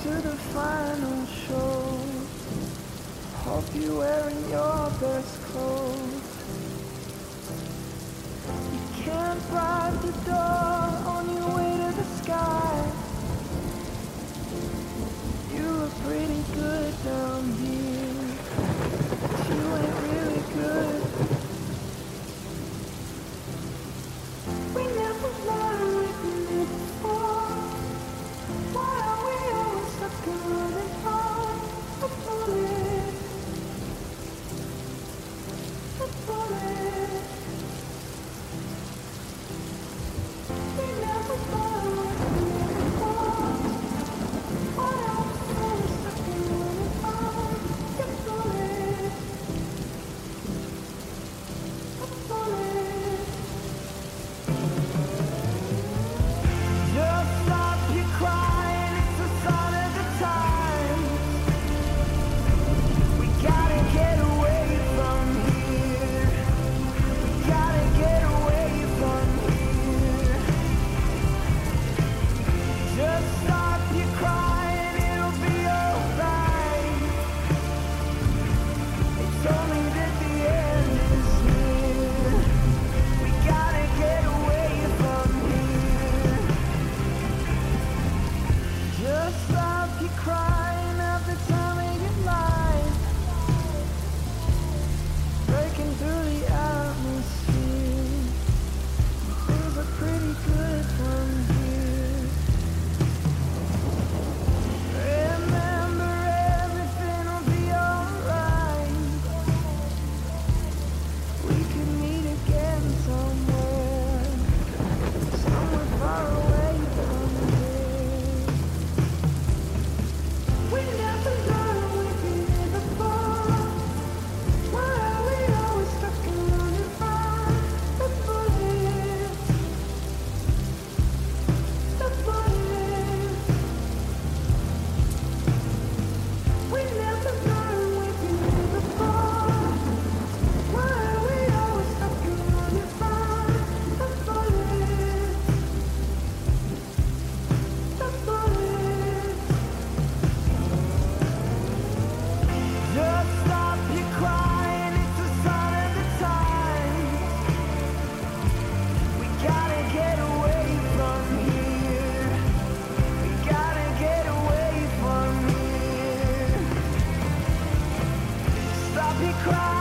to the final show. Hope you're wearing your best clothes. You can't bribe the door. he cried.